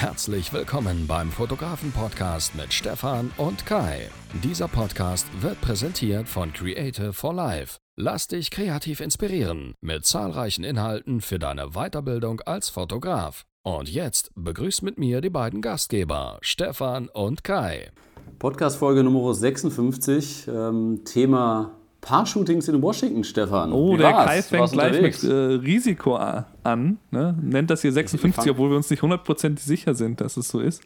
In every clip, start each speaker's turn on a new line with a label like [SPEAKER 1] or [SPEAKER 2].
[SPEAKER 1] Herzlich willkommen beim Fotografen-Podcast mit Stefan und Kai. Dieser Podcast wird präsentiert von Creative for Life. Lass dich kreativ inspirieren mit zahlreichen Inhalten für deine Weiterbildung als Fotograf. Und jetzt begrüßt mit mir die beiden Gastgeber, Stefan und Kai.
[SPEAKER 2] Podcast-Folge Nummer 56, ähm, Thema Paar-Shootings in Washington, Stefan.
[SPEAKER 3] Oh,
[SPEAKER 2] Wie
[SPEAKER 3] der
[SPEAKER 2] war's?
[SPEAKER 3] Kai fängt gleich mit äh, Risiko an. Ne? Nennt das hier 56,
[SPEAKER 2] fang-
[SPEAKER 3] obwohl wir uns nicht hundertprozentig sicher sind, dass es so ist.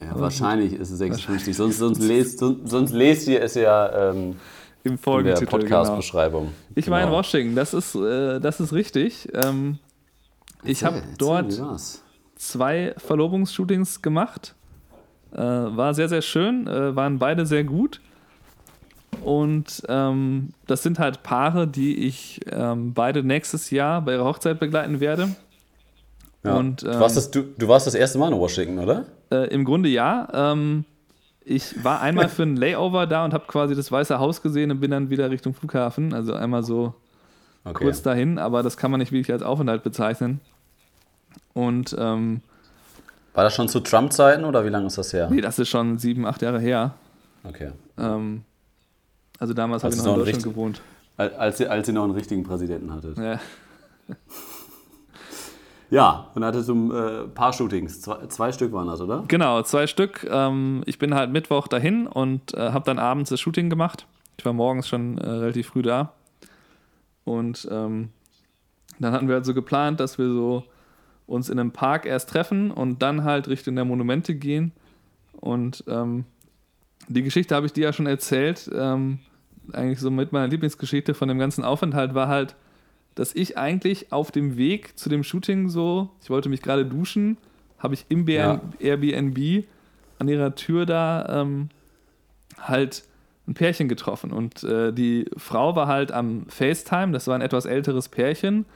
[SPEAKER 2] Ja, wahrscheinlich ist es 56. Sonst, sonst, lest, sonst, sonst lest ihr es ja ähm,
[SPEAKER 3] Im
[SPEAKER 2] in der
[SPEAKER 3] Folgentitel. Genau.
[SPEAKER 2] Podcast-Beschreibung.
[SPEAKER 3] Ich war in
[SPEAKER 2] Genau.
[SPEAKER 3] Washington, das ist, äh, das ist richtig. Ähm, ich habe dort zwei Verlobungsshootings gemacht. Äh, war sehr, sehr schön, äh, waren beide sehr gut. Und ähm, das sind halt Paare, die ich ähm, beide nächstes Jahr bei ihrer Hochzeit begleiten werde.
[SPEAKER 2] Ja.
[SPEAKER 3] Und,
[SPEAKER 2] du, warst
[SPEAKER 3] ähm,
[SPEAKER 2] das, du, du warst das erste Mal in Washington, oder?
[SPEAKER 3] Äh, Im Grunde ja. Ähm, ich war einmal für ein Layover da und habe quasi das Weiße Haus gesehen und bin dann wieder Richtung Flughafen. Also einmal so
[SPEAKER 2] Okay.
[SPEAKER 3] kurz dahin, aber das kann man nicht wirklich als Aufenthalt bezeichnen. Und ähm,
[SPEAKER 2] War das schon zu Trump-Zeiten oder wie lange ist das her?
[SPEAKER 3] nee, das ist schon sieben, acht Jahre her.
[SPEAKER 2] Okay.
[SPEAKER 3] Ähm, also damals habe ich noch in Deutschland
[SPEAKER 2] richtig-
[SPEAKER 3] gewohnt.
[SPEAKER 2] Al- Als ihr, als ihr noch einen richtigen Präsidenten hattet.
[SPEAKER 3] Ja.
[SPEAKER 2] Ja, und hattest du ein äh, paar Shootings. Zwei, zwei Stück waren das, oder?
[SPEAKER 3] Genau, zwei Stück. Ähm, ich bin halt Mittwoch dahin und äh, habe dann abends das Shooting gemacht. Ich war morgens schon äh, relativ früh da. Und ähm, dann hatten wir halt so geplant, dass wir so uns in einem Park erst treffen und dann halt Richtung der Monumente gehen. Und ähm, die Geschichte habe ich dir ja schon erzählt. Ähm, eigentlich so mit meiner Lieblingsgeschichte von dem ganzen Aufenthalt war halt, dass ich eigentlich auf dem Weg zu dem Shooting so, ich wollte mich gerade duschen, habe ich im
[SPEAKER 2] Ja.
[SPEAKER 3] Airbnb an ihrer Tür da ähm, halt ein Pärchen getroffen. Und äh, die Frau war halt am FaceTime, das war ein etwas älteres Pärchen.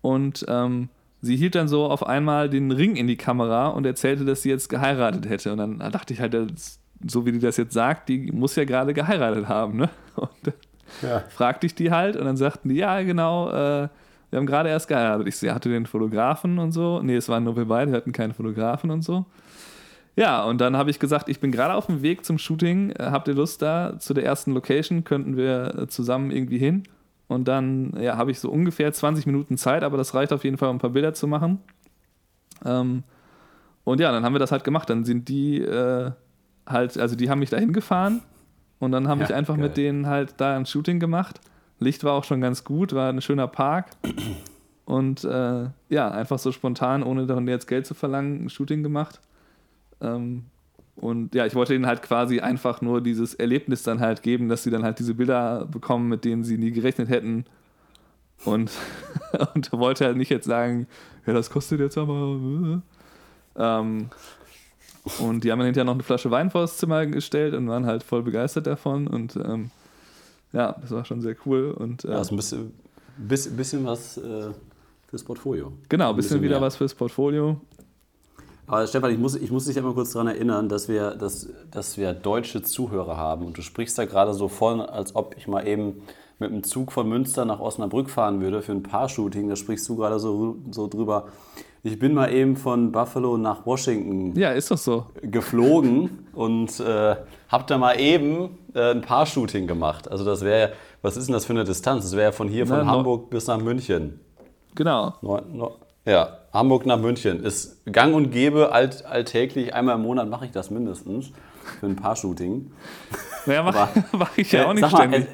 [SPEAKER 3] Und ähm, sie hielt dann so auf einmal den Ring in die Kamera und erzählte, dass sie jetzt geheiratet hätte. Und dann dachte ich halt, das, so wie die das jetzt sagt, die muss ja gerade geheiratet haben. Ne? Und dann
[SPEAKER 2] Ja.
[SPEAKER 3] fragte ich die halt und dann sagten die, ja, genau, äh, wir haben gerade erst geheiratet. Ich hatte den Fotografen und so. Nee, es waren nur wir beide, wir hatten keinen Fotografen und so. Ja, und dann habe ich gesagt, ich bin gerade auf dem Weg zum Shooting. Äh, Habt ihr Lust da zu der ersten Location? Könnten wir äh, zusammen irgendwie hin? Und dann ja, habe ich so ungefähr 20 Minuten Zeit, aber das reicht auf jeden Fall, um ein paar Bilder zu machen. Ähm, und ja, dann haben wir das halt gemacht. Dann sind die äh, halt, also die haben mich dahin gefahren und dann habe
[SPEAKER 2] Ja,
[SPEAKER 3] ich einfach
[SPEAKER 2] geil.
[SPEAKER 3] mit denen halt da ein Shooting gemacht. Licht war auch schon ganz gut, war ein schöner Park. Und äh, ja, einfach so spontan, ohne davon jetzt Geld zu verlangen, ein Shooting gemacht. Ähm, und ja, ich wollte ihnen halt quasi einfach nur dieses Erlebnis dann halt geben, dass sie dann halt diese Bilder bekommen, mit denen sie nie gerechnet hätten. Und, und wollte halt nicht jetzt sagen, ja, das kostet jetzt aber. äh. Ähm, und die haben dann hinterher noch eine Flasche Wein vor das Zimmer gestellt und waren halt voll begeistert davon. Und ähm, ja, das war schon sehr cool. Und äh,
[SPEAKER 2] Ja, ist ein bisschen, bisschen, bisschen was äh, fürs Portfolio.
[SPEAKER 3] genau, ein bisschen, wieder
[SPEAKER 2] mehr.
[SPEAKER 3] was fürs Portfolio.
[SPEAKER 2] Aber Stefan, ich muss, ich muss dich einmal kurz daran erinnern, dass wir, dass, dass wir deutsche Zuhörer haben. Und du sprichst da gerade so von, als ob ich mal eben mit dem Zug von Münster nach Osnabrück fahren würde für ein Paar-Shooting. Da sprichst du gerade so, so drüber. Ich bin mal eben von Buffalo nach Washington
[SPEAKER 3] Ja, ist doch so.
[SPEAKER 2] geflogen und äh, hab da mal eben äh, ein Paar-Shooting gemacht. Also das wäre, was ist denn das für eine Distanz? Das wäre ja von hier, von
[SPEAKER 3] Na, no-
[SPEAKER 2] Hamburg bis nach München.
[SPEAKER 3] Genau.
[SPEAKER 2] Neun- neun- Ja, Hamburg nach München ist gang und gäbe, alt, alltäglich. Einmal im Monat mache ich das mindestens für ein Paar-Shooting.
[SPEAKER 3] Ja, mach,
[SPEAKER 2] Aber-
[SPEAKER 3] mach ich ja
[SPEAKER 2] Äh,
[SPEAKER 3] auch nicht
[SPEAKER 2] mal,
[SPEAKER 3] ständig.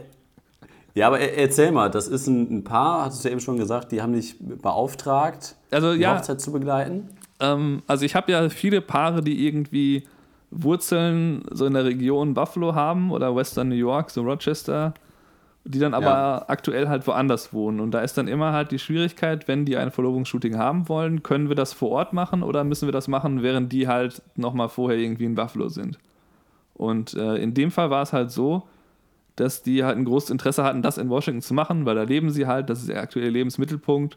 [SPEAKER 2] Ja, aber er- erzähl mal, das ist ein, ein Paar, hattest du ja eben schon gesagt, die haben dich beauftragt,
[SPEAKER 3] Also
[SPEAKER 2] die
[SPEAKER 3] ja,
[SPEAKER 2] Hochzeit zu begleiten.
[SPEAKER 3] ähm, also ich habe ja viele Paare, die irgendwie Wurzeln so in der Region Buffalo haben oder Western New York, so Rochester, die dann aber
[SPEAKER 2] Ja.
[SPEAKER 3] aktuell halt woanders wohnen. Und da ist dann immer halt die Schwierigkeit, wenn die ein Verlobungsshooting haben wollen, können wir das vor Ort machen oder müssen wir das machen, während die halt nochmal vorher irgendwie in Buffalo sind. Und äh, in dem Fall war es halt so, dass die halt ein großes Interesse hatten, das in Washington zu machen, weil da leben sie halt, das ist der aktuelle Lebensmittelpunkt.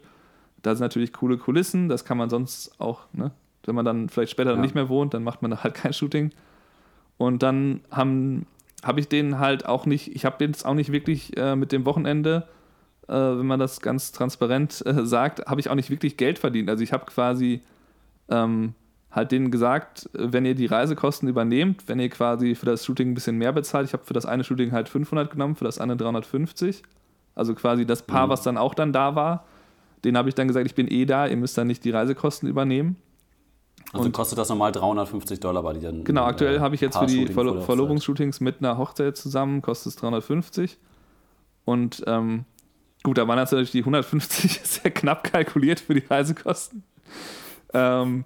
[SPEAKER 3] Da sind natürlich coole Kulissen, das kann man sonst auch, ne? wenn man dann vielleicht später
[SPEAKER 2] Ja.
[SPEAKER 3] nicht mehr wohnt, dann macht man da halt kein Shooting. Und dann haben habe ich denen halt auch nicht, ich habe denen jetzt auch nicht wirklich äh, mit dem Wochenende, äh, wenn man das ganz transparent äh, sagt, habe ich auch nicht wirklich Geld verdient. Also ich habe quasi ähm, halt denen gesagt, wenn ihr die Reisekosten übernehmt, wenn ihr quasi für das Shooting ein bisschen mehr bezahlt, ich habe für das eine Shooting halt 500 genommen, für das andere 350, also quasi das Paar, mhm. was dann auch dann da war, den habe ich dann gesagt, ich bin eh da, ihr müsst dann nicht die Reisekosten übernehmen.
[SPEAKER 2] Also und kostet das normal 350 Dollar bei dir?
[SPEAKER 3] Genau, aktuell äh, habe ich jetzt für die Verlo Verlobungsshootings mit einer Hochzeit zusammen, kostet es 350. Und ähm, gut, da waren natürlich die 150 sehr knapp kalkuliert für die Reisekosten. Ähm,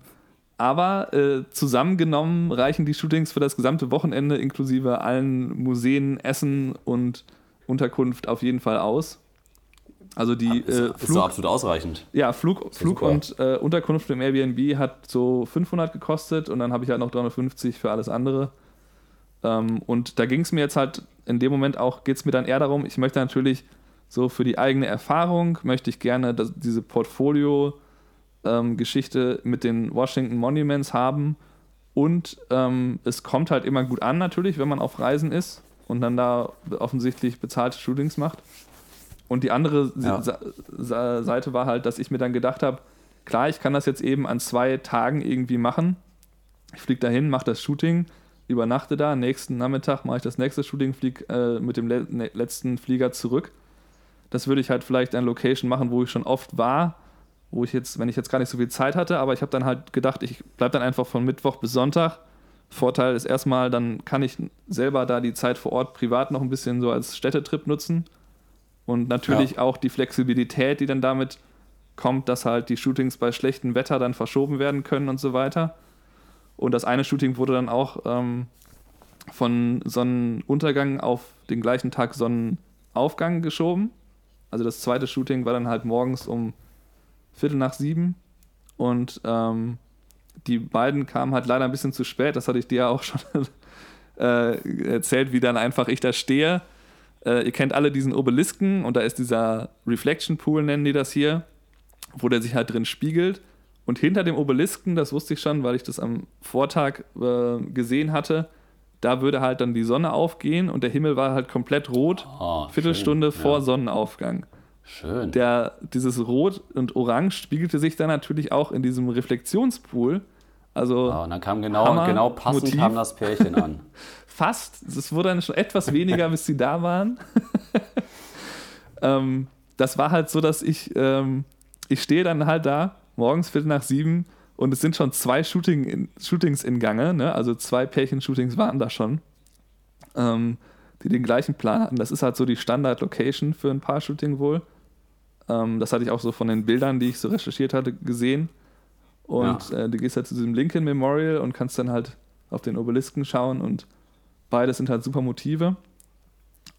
[SPEAKER 3] aber äh, zusammengenommen reichen die Shootings für das gesamte Wochenende inklusive allen Museen, Essen und Unterkunft auf jeden Fall aus. Also die
[SPEAKER 2] ist, äh, Flug, ist so absolut ausreichend.
[SPEAKER 3] Ja, Flug, Flug und äh, Unterkunft im Airbnb hat so 500 gekostet und dann habe ich halt noch 350 für alles andere. Ähm, und da ging es mir jetzt halt in dem Moment auch, geht es mir dann eher darum, ich möchte natürlich so für die eigene Erfahrung, möchte ich gerne das, diese Portfolio- ähm, Geschichte mit den Washington Monuments haben. Und ähm, es kommt halt immer gut an, natürlich, wenn man auf Reisen ist und dann da offensichtlich bezahlte Shootings macht. Und die andere ja. Seite war halt, dass ich mir dann gedacht habe, klar, ich kann das jetzt eben an zwei Tagen irgendwie machen. Ich fliege dahin, mache das Shooting, übernachte da, nächsten Nachmittag mache ich das nächste Shooting, fliege äh, mit dem le ne-, letzten Flieger zurück. Das würde ich halt vielleicht an Location machen, wo ich schon oft war, wo ich jetzt, wenn ich jetzt gar nicht so viel Zeit hatte, aber ich habe dann halt gedacht, ich bleibe dann einfach von Mittwoch bis Sonntag. Vorteil ist erstmal, dann kann ich selber da die Zeit vor Ort privat noch ein bisschen so als Städtetrip nutzen. Und natürlich ja. auch die Flexibilität, die dann damit kommt, dass halt die Shootings bei schlechtem Wetter dann verschoben werden können und so weiter. Und das eine Shooting wurde dann auch ähm, von Sonnenuntergang auf den gleichen Tag Sonnenaufgang geschoben. Also das zweite Shooting war dann halt morgens um Viertel nach sieben. Und ähm, die beiden kamen halt leider ein bisschen zu spät. Das hatte ich dir ja auch schon äh, erzählt, wie dann einfach ich da stehe. Äh, ihr kennt alle diesen Obelisken und da ist dieser Reflection Pool, nennen die das hier, wo der sich halt drin spiegelt. Und hinter dem Obelisken, das wusste ich schon, weil ich das am Vortag äh, gesehen hatte, da würde halt dann die Sonne aufgehen und der Himmel war halt komplett rot, oh, Viertelstunde schön, vor ja. Sonnenaufgang.
[SPEAKER 2] Schön.
[SPEAKER 3] Der, dieses Rot und Orange spiegelte sich dann natürlich auch in diesem Reflexionspool. Also
[SPEAKER 2] oh, und dann kam genau, Hammer, genau passend Motiv. kam das Pärchen an.
[SPEAKER 3] Fast. Es wurde dann schon etwas weniger, bis sie da waren. ähm, das war halt so, dass ich, ähm, ich stehe dann halt da, morgens Viertel nach sieben, und es sind schon zwei Shooting in, Shootings in Gange, ne? also zwei Pärchen-Shootings waren da schon. Ähm, die den gleichen Plan hatten. Das ist halt so die Standard-Location für ein Paar-Shooting wohl. Ähm, das hatte ich auch so von den Bildern, die ich so recherchiert hatte, gesehen. Und ja. äh, du gehst halt zu diesem Lincoln Memorial und kannst dann halt auf den Obelisken schauen und beides sind halt super Motive.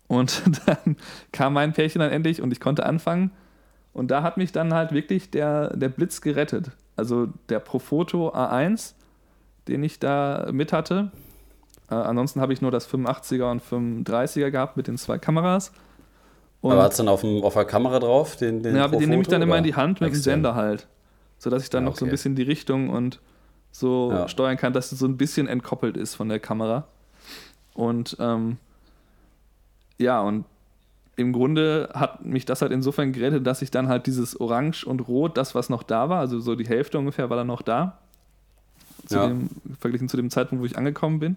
[SPEAKER 3] Und dann kam mein Pärchen dann endlich und ich konnte anfangen. Und da hat mich dann halt wirklich der, der Blitz gerettet. Also der Profoto A1, den ich da mit hatte, äh, ansonsten habe ich nur das 85er und 35er gehabt mit den zwei Kameras.
[SPEAKER 2] Und Aber hat es dann auf, dem, auf der Kamera drauf? Den,
[SPEAKER 3] den ja, den nehme ich dann immer in die Hand mit dem Sender halt. Sodass ich dann ja, okay. noch so ein bisschen die Richtung und so ja. steuern kann, dass es so ein bisschen entkoppelt ist von der Kamera. Und ähm, ja, und im Grunde hat mich das halt insofern gerettet, dass ich dann halt dieses Orange und Rot, das was noch da war, also so die Hälfte ungefähr war dann noch da, zu ja. dem, verglichen zu dem Zeitpunkt, wo ich angekommen bin.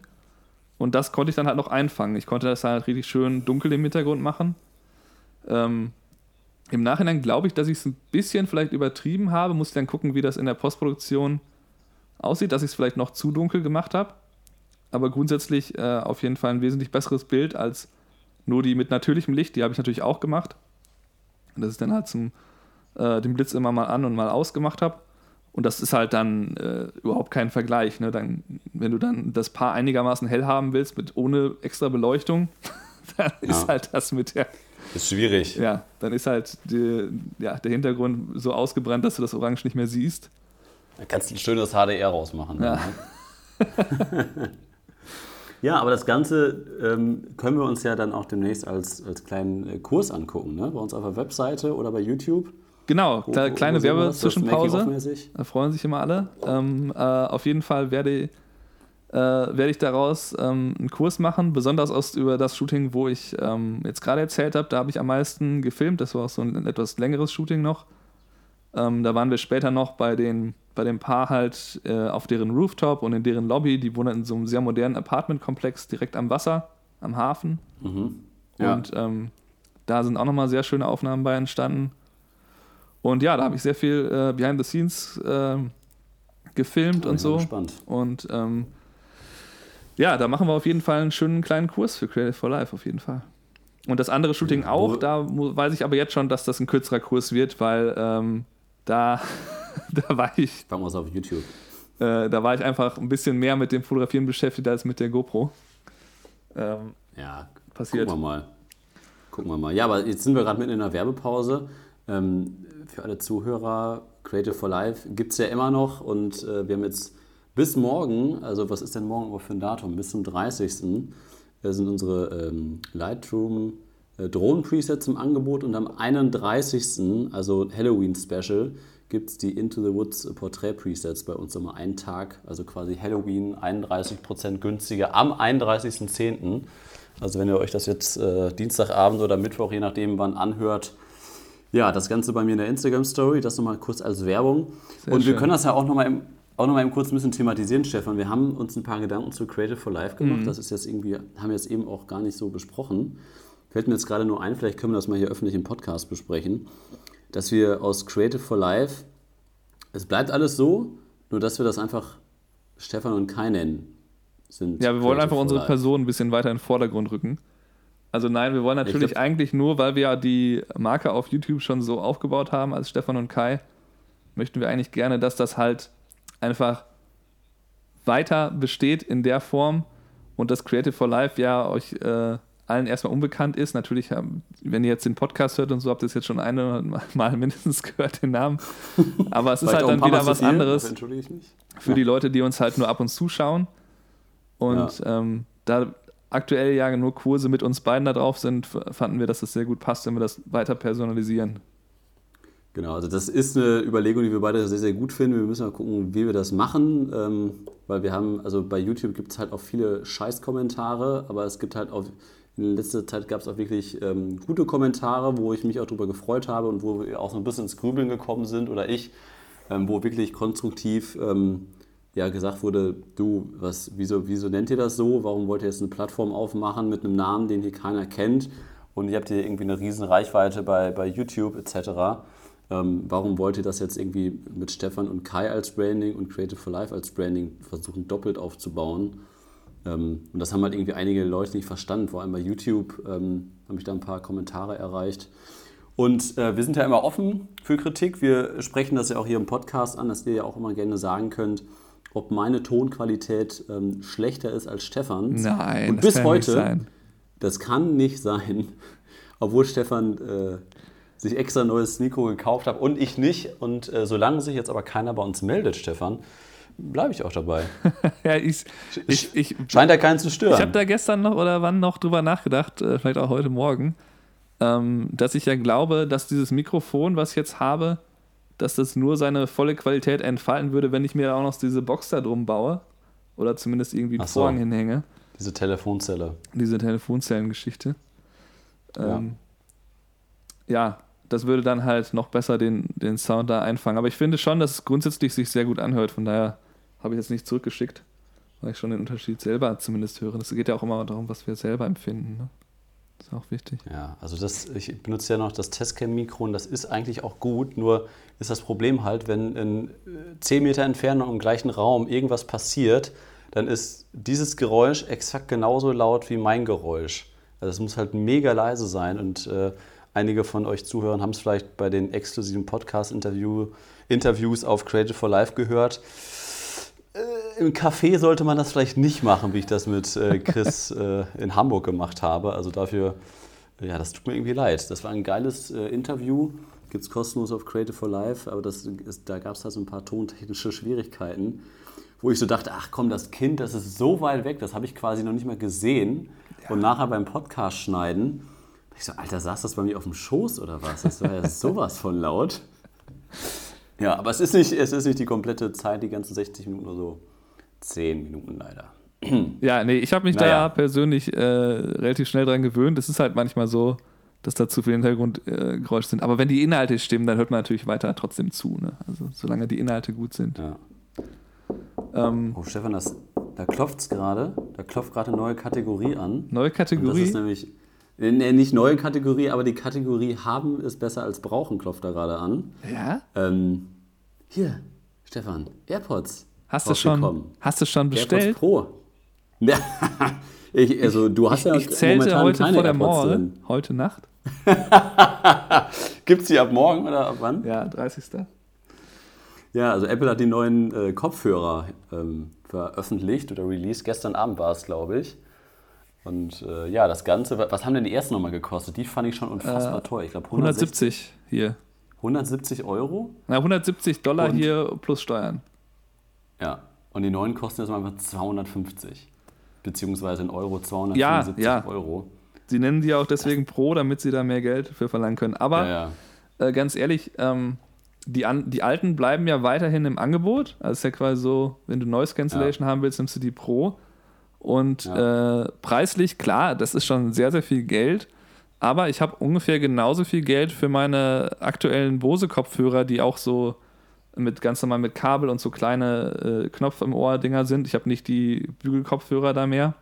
[SPEAKER 3] Und das konnte ich dann halt noch einfangen. Ich konnte das halt richtig schön dunkel im Hintergrund machen. Ähm, Im Nachhinein glaube ich, dass ich es ein bisschen vielleicht übertrieben habe. Muss ich dann gucken, wie das in der Postproduktion aussieht, dass ich es vielleicht noch zu dunkel gemacht habe. Aber grundsätzlich äh, auf jeden Fall ein wesentlich besseres Bild als nur die mit natürlichem Licht. Die habe ich natürlich auch gemacht. Das ist dann halt zum äh, den Blitz immer mal an und mal ausgemacht habe. Und das ist halt dann äh, überhaupt kein Vergleich. Ne? Dann, wenn du dann das Paar einigermaßen hell haben willst, mit ohne extra Beleuchtung, dann ja. ist halt das mit der.
[SPEAKER 2] Das ist schwierig.
[SPEAKER 3] Ja, dann ist halt die, ja, der Hintergrund so ausgebrannt, dass du das Orange nicht mehr siehst.
[SPEAKER 2] Da kannst du ein schönes HDR rausmachen. Ja, ne? ja aber das Ganze ähm, können wir uns ja dann auch demnächst als, als kleinen äh, Kurs angucken, ne? bei uns auf der Webseite oder bei YouTube.
[SPEAKER 3] Genau, wo, kleine Werbezwischenpause. Da freuen sich immer alle. Ähm, äh, auf jeden Fall werde, äh, werde ich daraus ähm, einen Kurs machen, besonders aus, über das Shooting, wo ich ähm, jetzt gerade erzählt habe. Da habe ich am meisten gefilmt. Das war auch so ein etwas längeres Shooting noch. Ähm, da waren wir später noch bei den bei dem Paar halt äh, auf deren Rooftop und in deren Lobby. Die wohnen in so einem sehr modernen Apartmentkomplex direkt am Wasser, am Hafen.
[SPEAKER 2] Mhm. Ja.
[SPEAKER 3] Und ähm, da sind auch nochmal sehr schöne Aufnahmen bei entstanden. Und ja, da habe ich sehr viel äh, Behind the Scenes äh, gefilmt
[SPEAKER 2] bin
[SPEAKER 3] und so.
[SPEAKER 2] gespannt.
[SPEAKER 3] Und ähm, ja, da machen wir auf jeden Fall einen schönen kleinen Kurs für Creative for Life, auf jeden Fall. Und das andere Shooting
[SPEAKER 2] Ja,
[SPEAKER 3] auch, da weiß ich aber jetzt schon, dass das ein kürzerer Kurs wird, weil ähm, da, da war ich
[SPEAKER 2] Fangen wir es auf YouTube.
[SPEAKER 3] äh, da war ich einfach ein bisschen mehr mit dem Fotografieren beschäftigt als mit der GoPro. Ähm,
[SPEAKER 2] Ja,
[SPEAKER 3] passiert.
[SPEAKER 2] gucken wir mal. Gucken wir mal. Ja, aber jetzt sind wir gerade mitten in einer Werbepause. Ähm, für alle Zuhörer, Creative for Life gibt es ja immer noch und äh, wir haben jetzt bis morgen, also was ist denn morgen aber für ein Datum? Bis zum 30. äh, sind unsere ähm, Lightroom äh, Drohnen-Presets im Angebot und am 31. also Halloween-Special, gibt es die Into the Woods Portrait-Presets bei uns nochmal einen Tag, also quasi Halloween 31% günstiger am 31.10. Also wenn ihr euch das jetzt äh, Dienstagabend oder Mittwoch, je nachdem wann anhört, ja, das Ganze bei mir in der Instagram-Story, das nochmal kurz als Werbung.
[SPEAKER 3] Sehr
[SPEAKER 2] und wir
[SPEAKER 3] schön.
[SPEAKER 2] können das ja auch nochmal im, auch noch mal kurz ein bisschen thematisieren, Stefan. Wir haben uns ein paar Gedanken zu Creative for Life gemacht.
[SPEAKER 3] Mhm.
[SPEAKER 2] Das ist jetzt irgendwie, haben wir jetzt eben auch gar nicht so besprochen. Fällt mir jetzt gerade nur ein, vielleicht können wir das mal hier öffentlich im Podcast besprechen, dass wir aus Creative for Life, es bleibt alles so, nur dass wir das einfach Stefan und Kai nennen. Sind
[SPEAKER 3] Ja, wir wollen
[SPEAKER 2] Creative
[SPEAKER 3] einfach unsere
[SPEAKER 2] Life.
[SPEAKER 3] Person ein bisschen weiter in den Vordergrund rücken. Also nein, wir wollen natürlich
[SPEAKER 2] glaub-
[SPEAKER 3] eigentlich nur, weil wir ja die Marke auf YouTube schon so aufgebaut haben als Stefan und Kai, möchten wir eigentlich gerne, dass das halt einfach weiter besteht in der Form und das Creative for Life ja euch äh, allen erstmal unbekannt ist. Natürlich, wenn ihr jetzt den Podcast hört und so, habt ihr es jetzt schon eine Mal mindestens gehört, den Namen. Aber es ist halt
[SPEAKER 2] ein
[SPEAKER 3] dann wieder was anderes für die Leute, die uns halt nur ab und zu schauen. Und ähm, da aktuell ja nur Kurse mit uns beiden da drauf sind, fanden wir, dass es sehr gut passt, wenn wir das weiter personalisieren.
[SPEAKER 2] Genau, also das ist eine Überlegung, die wir beide sehr, sehr gut finden. Wir müssen mal gucken, wie wir das machen, ähm, weil wir haben, also bei YouTube gibt es halt auch viele Scheißkommentare, aber es gibt halt auch, in letzter Zeit gab es auch wirklich ähm, gute Kommentare, wo ich mich auch darüber gefreut habe und wo wir auch so ein bisschen ins Grübeln gekommen sind oder ich, ähm, wo wirklich konstruktiv ähm, ja, gesagt wurde, du, was, wieso, wieso nennt ihr das so? Warum wollt ihr jetzt eine Plattform aufmachen mit einem Namen, den hier keiner kennt? Und ihr habt hier irgendwie eine riesen Reichweite bei, bei YouTube etc. Ähm, warum wollt ihr das jetzt irgendwie mit Stefan und Kai als Branding und Creative for Life als Branding versuchen, doppelt aufzubauen? Ähm, und das haben halt irgendwie einige Leute nicht verstanden. Vor allem bei YouTube ähm, habe ich da ein paar Kommentare erreicht. Und äh, wir sind ja immer offen für Kritik. Wir sprechen das ja auch hier im Podcast an, dass ihr ja auch immer gerne sagen könnt, ob meine Tonqualität ähm, schlechter ist als Stefans.
[SPEAKER 3] Nein,
[SPEAKER 2] und
[SPEAKER 3] das
[SPEAKER 2] bis
[SPEAKER 3] kann nicht
[SPEAKER 2] heute,
[SPEAKER 3] sein.
[SPEAKER 2] das kann nicht sein, obwohl Stefan äh, sich extra ein neues Mikro gekauft hat und ich nicht. Und äh, solange sich jetzt aber keiner bei uns meldet, Stefan, bleibe ich auch dabei.
[SPEAKER 3] Ja, ich, ich, ich,
[SPEAKER 2] Scheint ja keinen zu stören.
[SPEAKER 3] ich habe da gestern noch oder wann noch drüber nachgedacht, äh, vielleicht auch heute Morgen, ähm, dass ich ja glaube, dass dieses Mikrofon, was ich jetzt habe, dass das nur seine volle Qualität entfalten würde, wenn ich mir auch noch diese Box da drum baue. Oder zumindest irgendwie einen
[SPEAKER 2] so.
[SPEAKER 3] Vorhang hinhänge.
[SPEAKER 2] Diese Telefonzelle.
[SPEAKER 3] diese Telefonzellengeschichte. Ähm, ja. Das würde dann halt noch besser den, den Sound da einfangen. Aber ich finde schon, dass es grundsätzlich sich sehr gut anhört. Von daher habe ich jetzt nicht zurückgeschickt, weil ich schon den Unterschied selber zumindest höre. Das geht ja auch immer darum, was wir selber empfinden. Ne? Das ist auch wichtig.
[SPEAKER 2] Ja, also das, ich benutze ja noch das Testcam-Mikro und das ist eigentlich auch gut, nur ist das Problem halt, wenn in äh, 10 Meter Entfernung im gleichen Raum irgendwas passiert, dann ist dieses Geräusch exakt genauso laut wie mein Geräusch. Also es muss halt mega leise sein und äh, einige von euch Zuhörern haben es vielleicht bei den exklusiven Podcast-Interviews Interviews auf Creative for Life gehört. Äh, Im Café sollte man das vielleicht nicht machen, wie ich das mit äh, Chris äh, in Hamburg gemacht habe. Also dafür, ja, das tut mir irgendwie leid. Das war ein geiles äh, Interview, gibt es kostenlos auf Creative for Life, aber das ist, da gab es halt so ein paar tontechnische Schwierigkeiten, wo ich so dachte, ach komm, das Kind, das ist so weit weg, das habe ich quasi noch nicht mal gesehen. Und nachher beim Podcast schneiden, ich so, Alter, saß das bei mir auf dem Schoß oder was? Das war ja sowas von laut. Ja, aber es ist, nicht, es ist nicht die komplette Zeit, die ganzen 60 Minuten oder so. 10 Minuten leider.
[SPEAKER 3] Ja, nee, ich habe mich
[SPEAKER 2] Naja.
[SPEAKER 3] da persönlich äh, relativ schnell dran gewöhnt. Es ist halt manchmal so, dass da zu viele Hintergrundgeräusche sind. Aber wenn die Inhalte stimmen, dann hört man natürlich weiter trotzdem zu. Ne? Also solange die Inhalte gut sind.
[SPEAKER 2] Ja.
[SPEAKER 3] Ähm,
[SPEAKER 2] Oh, Stefan, das, da klopft es gerade. Da klopft gerade eine neue Kategorie an.
[SPEAKER 3] neue
[SPEAKER 2] Und das
[SPEAKER 3] Kategorie.
[SPEAKER 2] ist nämlich, nee, nicht neue Kategorie, aber die Kategorie haben ist besser als brauchen klopft da gerade an.
[SPEAKER 3] ja?
[SPEAKER 2] Ähm, hier, Stefan, AirPods.
[SPEAKER 3] Hast du schon, hast du schon
[SPEAKER 2] AirPods
[SPEAKER 3] bestellt?
[SPEAKER 2] Pro. Ja, ich, also du hast ja
[SPEAKER 3] Ich zählte
[SPEAKER 2] momentan
[SPEAKER 3] heute
[SPEAKER 2] keine
[SPEAKER 3] vor der
[SPEAKER 2] AirPods
[SPEAKER 3] Mall,
[SPEAKER 2] drin.
[SPEAKER 3] heute Nacht.
[SPEAKER 2] Gibt es die ab morgen oder ab wann?
[SPEAKER 3] Ja, 30.
[SPEAKER 2] Ja, also Apple hat die neuen äh, Kopfhörer ähm, veröffentlicht oder released. Gestern Abend war es, glaube ich. Und äh, ja, das Ganze, wa- was haben denn die ersten nochmal gekostet? Die fand ich schon unfassbar teuer. Ich glaube 170,
[SPEAKER 3] 170 hier.
[SPEAKER 2] 170 Euro.
[SPEAKER 3] Na, 170 Dollar
[SPEAKER 2] Und?
[SPEAKER 3] hier plus Steuern.
[SPEAKER 2] Ja, und die neuen kosten jetzt mal einfach 250. Beziehungsweise in Euro
[SPEAKER 3] Ja,
[SPEAKER 2] 275
[SPEAKER 3] ja.
[SPEAKER 2] Euro.
[SPEAKER 3] Sie nennen die auch deswegen Pro, damit sie da mehr Geld für verlangen können. Aber
[SPEAKER 2] Ja, ja.
[SPEAKER 3] äh, ganz ehrlich, ähm, die, an, die alten bleiben ja weiterhin im Angebot. Also es ist ja quasi so, wenn du Noise Cancellation haben willst, nimmst du die Pro. Und äh, preislich, klar, das ist schon sehr, sehr viel Geld. Aber ich habe ungefähr genauso viel Geld für meine aktuellen Bose-Kopfhörer, die auch so mit ganz normal mit Kabel und so kleine äh, Knopf im Ohr-Dinger sind. Ich habe nicht die Bügelkopfhörer da mehr.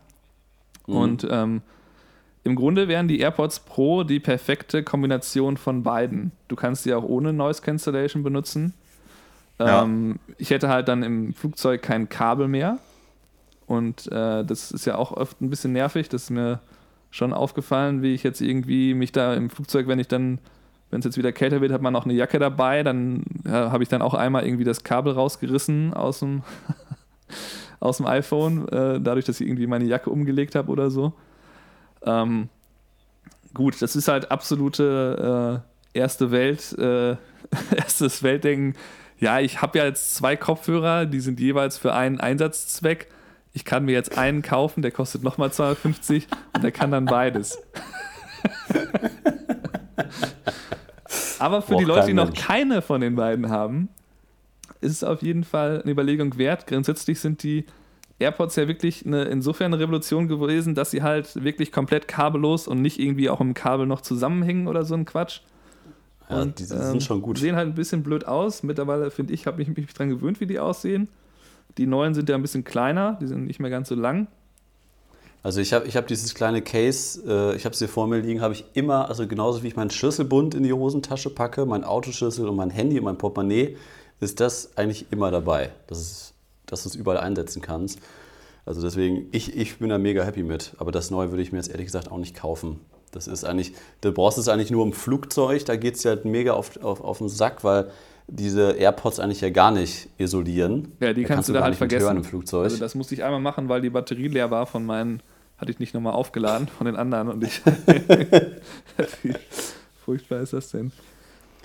[SPEAKER 2] Mhm.
[SPEAKER 3] Und ähm, im Grunde wären die AirPods Pro die perfekte Kombination von beiden. Du kannst die auch ohne Noise Cancellation benutzen.
[SPEAKER 2] Ja.
[SPEAKER 3] Ähm, ich hätte halt dann im Flugzeug kein Kabel mehr. Und äh, das ist ja auch oft ein bisschen nervig. Das ist mir schon aufgefallen, wie ich jetzt irgendwie mich da im Flugzeug, wenn ich dann, wenn es jetzt wieder kälter wird, hat man noch eine Jacke dabei. Dann ja, habe ich dann auch einmal irgendwie das Kabel rausgerissen aus dem, aus dem iPhone, äh, dadurch, dass ich irgendwie meine Jacke umgelegt habe oder so. Ähm, gut, das ist halt absolute äh, erste Welt, äh, erstes Weltdenken. Ja, ich habe ja jetzt zwei Kopfhörer, die sind jeweils für einen Einsatzzweck. Ich kann mir jetzt einen kaufen, der kostet nochmal 250 und der kann dann beides. Aber für
[SPEAKER 2] Braucht
[SPEAKER 3] die Leute, die noch keine von den beiden haben, ist es auf jeden Fall eine Überlegung wert. Grundsätzlich sind die AirPods ja wirklich eine, insofern eine Revolution gewesen, dass sie halt wirklich komplett kabellos und nicht irgendwie auch im Kabel noch zusammenhängen oder so ein Quatsch.
[SPEAKER 2] ja
[SPEAKER 3] Und,
[SPEAKER 2] die, die
[SPEAKER 3] ähm,
[SPEAKER 2] sind schon gut.
[SPEAKER 3] Sehen halt ein bisschen blöd aus. Mittlerweile finde ich, habe ich mich dran gewöhnt, wie die aussehen. Die neuen sind ja ein bisschen kleiner, die sind nicht mehr ganz so lang.
[SPEAKER 2] Also ich habe ich hab dieses kleine Case, äh, ich habe es hier vor mir liegen, habe ich immer, also genauso wie ich meinen Schlüsselbund in die Hosentasche packe, mein Autoschlüssel und mein Handy und mein Portemonnaie, ist das eigentlich immer dabei, dass, es, dass du es überall einsetzen kannst. Also deswegen, ich, ich bin da mega happy mit. Aber das Neue würde ich mir jetzt ehrlich gesagt auch nicht kaufen. Das ist eigentlich, du brauchst es eigentlich nur im Flugzeug, da geht es ja halt mega auf, auf, auf den Sack, weil diese AirPods eigentlich ja gar nicht isolieren.
[SPEAKER 3] Ja, die kannst, du da halt vergessen.
[SPEAKER 2] hören im Flugzeug.
[SPEAKER 3] Also das musste ich einmal machen, weil die Batterie leer war von meinen, hatte ich nicht nochmal aufgeladen von den anderen und ich. Wie furchtbar ist das denn?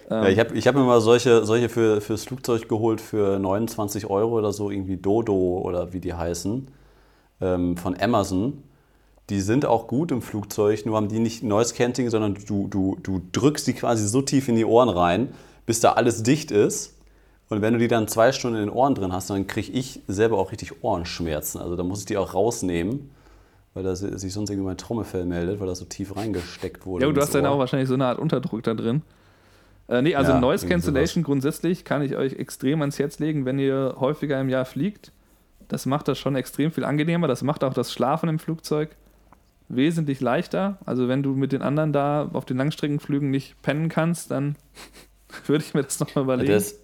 [SPEAKER 2] Ja, ich habe ich hab mir mal solche, solche für, fürs Flugzeug geholt für 29 Euro oder so, irgendwie Dodo oder wie die heißen, ähm, von Amazon. Die sind auch gut im Flugzeug, nur haben die nicht Noise Cancelling, sondern du, du, du drückst die quasi so tief in die Ohren rein, bis da alles dicht ist. Und wenn du die dann zwei Stunden in den Ohren drin hast, dann kriege ich selber auch richtig Ohrenschmerzen. Also da muss ich die auch rausnehmen, weil da si- sich sonst irgendwie mein Trommelfell meldet, weil das so tief reingesteckt wurde.
[SPEAKER 3] Ja, du hast dann
[SPEAKER 2] Ohr.
[SPEAKER 3] auch wahrscheinlich so eine Art Unterdruck da drin. Äh, nee, also
[SPEAKER 2] Ja,
[SPEAKER 3] Noise Cancellation grundsätzlich kann ich euch extrem ans Herz legen, wenn ihr häufiger im Jahr fliegt. Das macht das schon extrem viel angenehmer. Das macht auch das Schlafen im Flugzeug wesentlich leichter. Also wenn du mit den anderen da auf den Langstreckenflügen nicht pennen kannst, dann würde ich mir das nochmal überlegen.
[SPEAKER 2] Das,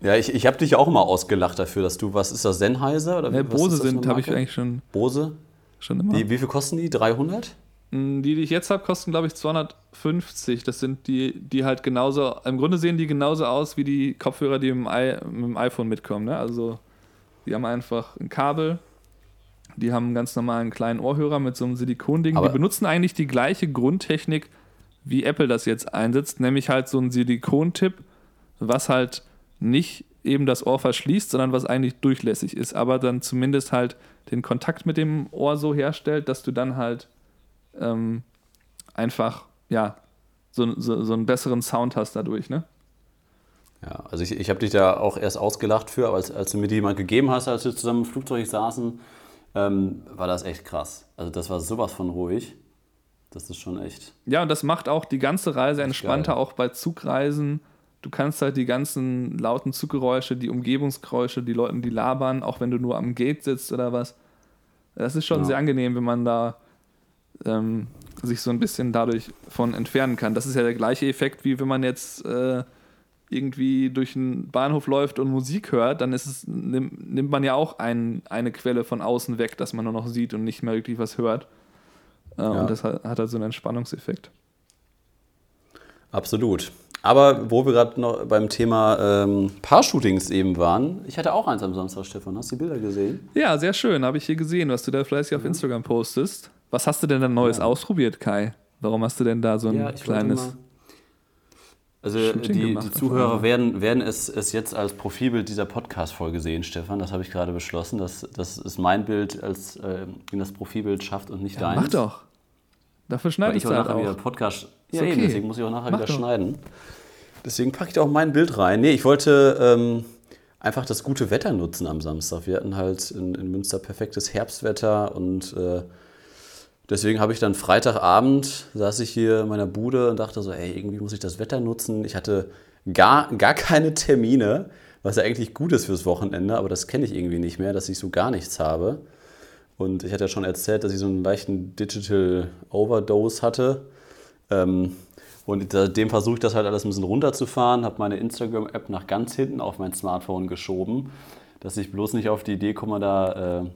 [SPEAKER 2] ja, ich, ich habe dich auch mal ausgelacht dafür, dass du, was ist das, Sennheiser? Oder was
[SPEAKER 3] Bose sind, habe ich eigentlich schon,
[SPEAKER 2] Bose?
[SPEAKER 3] schon immer.
[SPEAKER 2] Die, wie viel kosten die? 300?
[SPEAKER 3] Mm, Die, die ich jetzt habe, kosten, glaube ich, 250. Das sind die, die halt genauso, im Grunde sehen die genauso aus wie die Kopfhörer, die im, I, mit dem iPhone mitkommen. Ne? Also, die haben einfach ein Kabel, die haben einen ganz normalen kleinen Ohrhörer mit so einem Silikonding.
[SPEAKER 2] Aber-
[SPEAKER 3] die benutzen eigentlich die gleiche Grundtechnik, wie Apple das jetzt einsetzt, nämlich halt so ein Silikontip, was halt nicht eben das Ohr verschließt, sondern was eigentlich durchlässig ist, aber dann zumindest halt den Kontakt mit dem Ohr so herstellt, dass du dann halt ähm, einfach, ja, so, so, so einen besseren Sound hast dadurch, ne?
[SPEAKER 2] Ja, also ich, ich habe dich da auch erst ausgelacht für, aber als, als du mir die mal gegeben hast, als wir zusammen im Flugzeug saßen, ähm, war das echt krass. Also das war sowas von ruhig. Das ist schon echt.
[SPEAKER 3] Ja, und das macht auch die ganze Reise entspannter,
[SPEAKER 2] geil.
[SPEAKER 3] auch bei Zugreisen. Du kannst halt die ganzen lauten Zuggeräusche, die Umgebungsgeräusche, die Leute, die labern, auch wenn du nur am Gate sitzt oder was. Das ist schon
[SPEAKER 2] Ja.
[SPEAKER 3] sehr angenehm, wenn man da ähm, sich so ein bisschen dadurch von entfernen kann. Das ist ja der gleiche Effekt, wie wenn man jetzt äh, irgendwie durch einen Bahnhof läuft und Musik hört, dann ist es, nimmt, nimmt man ja auch ein, eine Quelle von außen weg, dass man nur noch sieht und nicht mehr wirklich was hört.
[SPEAKER 2] Ja.
[SPEAKER 3] Und das hat, hat halt so einen Entspannungseffekt.
[SPEAKER 2] Absolut. Aber wo wir gerade noch beim Thema ähm, Paar-Shootings eben waren, ich hatte auch eins am Samstag, Stefan. Hast du die Bilder gesehen?
[SPEAKER 3] Ja, sehr schön. Habe ich hier gesehen, was du da fleißig auf Instagram postest. Was hast du denn dann Neues
[SPEAKER 2] Ja.
[SPEAKER 3] ausprobiert, Kai? Warum hast du denn da so ein
[SPEAKER 2] wollte
[SPEAKER 3] kleines.
[SPEAKER 2] Also die, die Zuhörer werden, werden es, es jetzt als Profilbild dieser Podcast-Folge sehen, Stefan. Das habe ich gerade beschlossen. Das, das ist mein Bild, als äh, in das Profilbild schafft und nicht
[SPEAKER 3] Ja,
[SPEAKER 2] deins.
[SPEAKER 3] mach doch. Dafür schneide
[SPEAKER 2] ich
[SPEAKER 3] ich
[SPEAKER 2] auch
[SPEAKER 3] das
[SPEAKER 2] nachher wieder. Podcast. Ja,
[SPEAKER 3] okay.
[SPEAKER 2] eben, deswegen muss ich auch nachher
[SPEAKER 3] Mach
[SPEAKER 2] wieder
[SPEAKER 3] doch.
[SPEAKER 2] schneiden. Deswegen packe ich da auch mein Bild rein. Nee, ich wollte ähm, einfach das gute Wetter nutzen am Samstag. Wir hatten halt in, in Münster perfektes Herbstwetter und äh, deswegen habe ich dann Freitagabend, saß ich hier in meiner Bude und dachte so, ey, irgendwie muss ich das Wetter nutzen. Ich hatte gar, gar keine Termine, was ja eigentlich gut ist fürs Wochenende, aber das kenne ich irgendwie nicht mehr, dass ich so gar nichts habe. Und ich hatte ja schon erzählt, dass ich so einen leichten Digital Overdose hatte. Ähm, und seitdem versuche ich das halt alles ein bisschen runterzufahren, habe meine Instagram-App nach ganz hinten auf mein Smartphone geschoben, dass ich bloß nicht auf die Idee komme, da.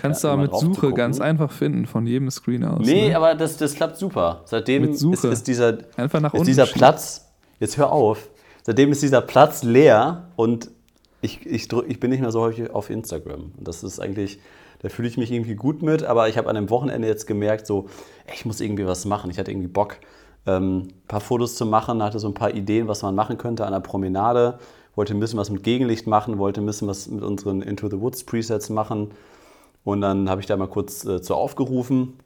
[SPEAKER 3] Kannst
[SPEAKER 2] ja,
[SPEAKER 3] du aber mit Suche
[SPEAKER 2] gucken.
[SPEAKER 3] ganz einfach finden, von jedem Screen aus.
[SPEAKER 2] Nee,
[SPEAKER 3] ne?
[SPEAKER 2] aber das, das klappt super. Seitdem
[SPEAKER 3] Mit
[SPEAKER 2] ist,
[SPEAKER 3] Suche.
[SPEAKER 2] ist dieser,
[SPEAKER 3] Einfach nach
[SPEAKER 2] ist
[SPEAKER 3] unten
[SPEAKER 2] dieser. Platz, jetzt hör auf, seitdem ist dieser Platz leer und ich, ich, drück, ich bin nicht mehr so häufig auf Instagram. Und das ist eigentlich, da fühle ich mich irgendwie gut mit, aber ich habe an dem Wochenende jetzt gemerkt, so, ich muss irgendwie was machen. Ich hatte irgendwie Bock, ähm, ein paar Fotos zu machen, hatte so ein paar Ideen, was man machen könnte an der Promenade, wollte ein bisschen was mit Gegenlicht machen, wollte ein bisschen was mit unseren Into the Woods Presets machen. Und dann habe ich da mal kurz äh, zu aufgerufen,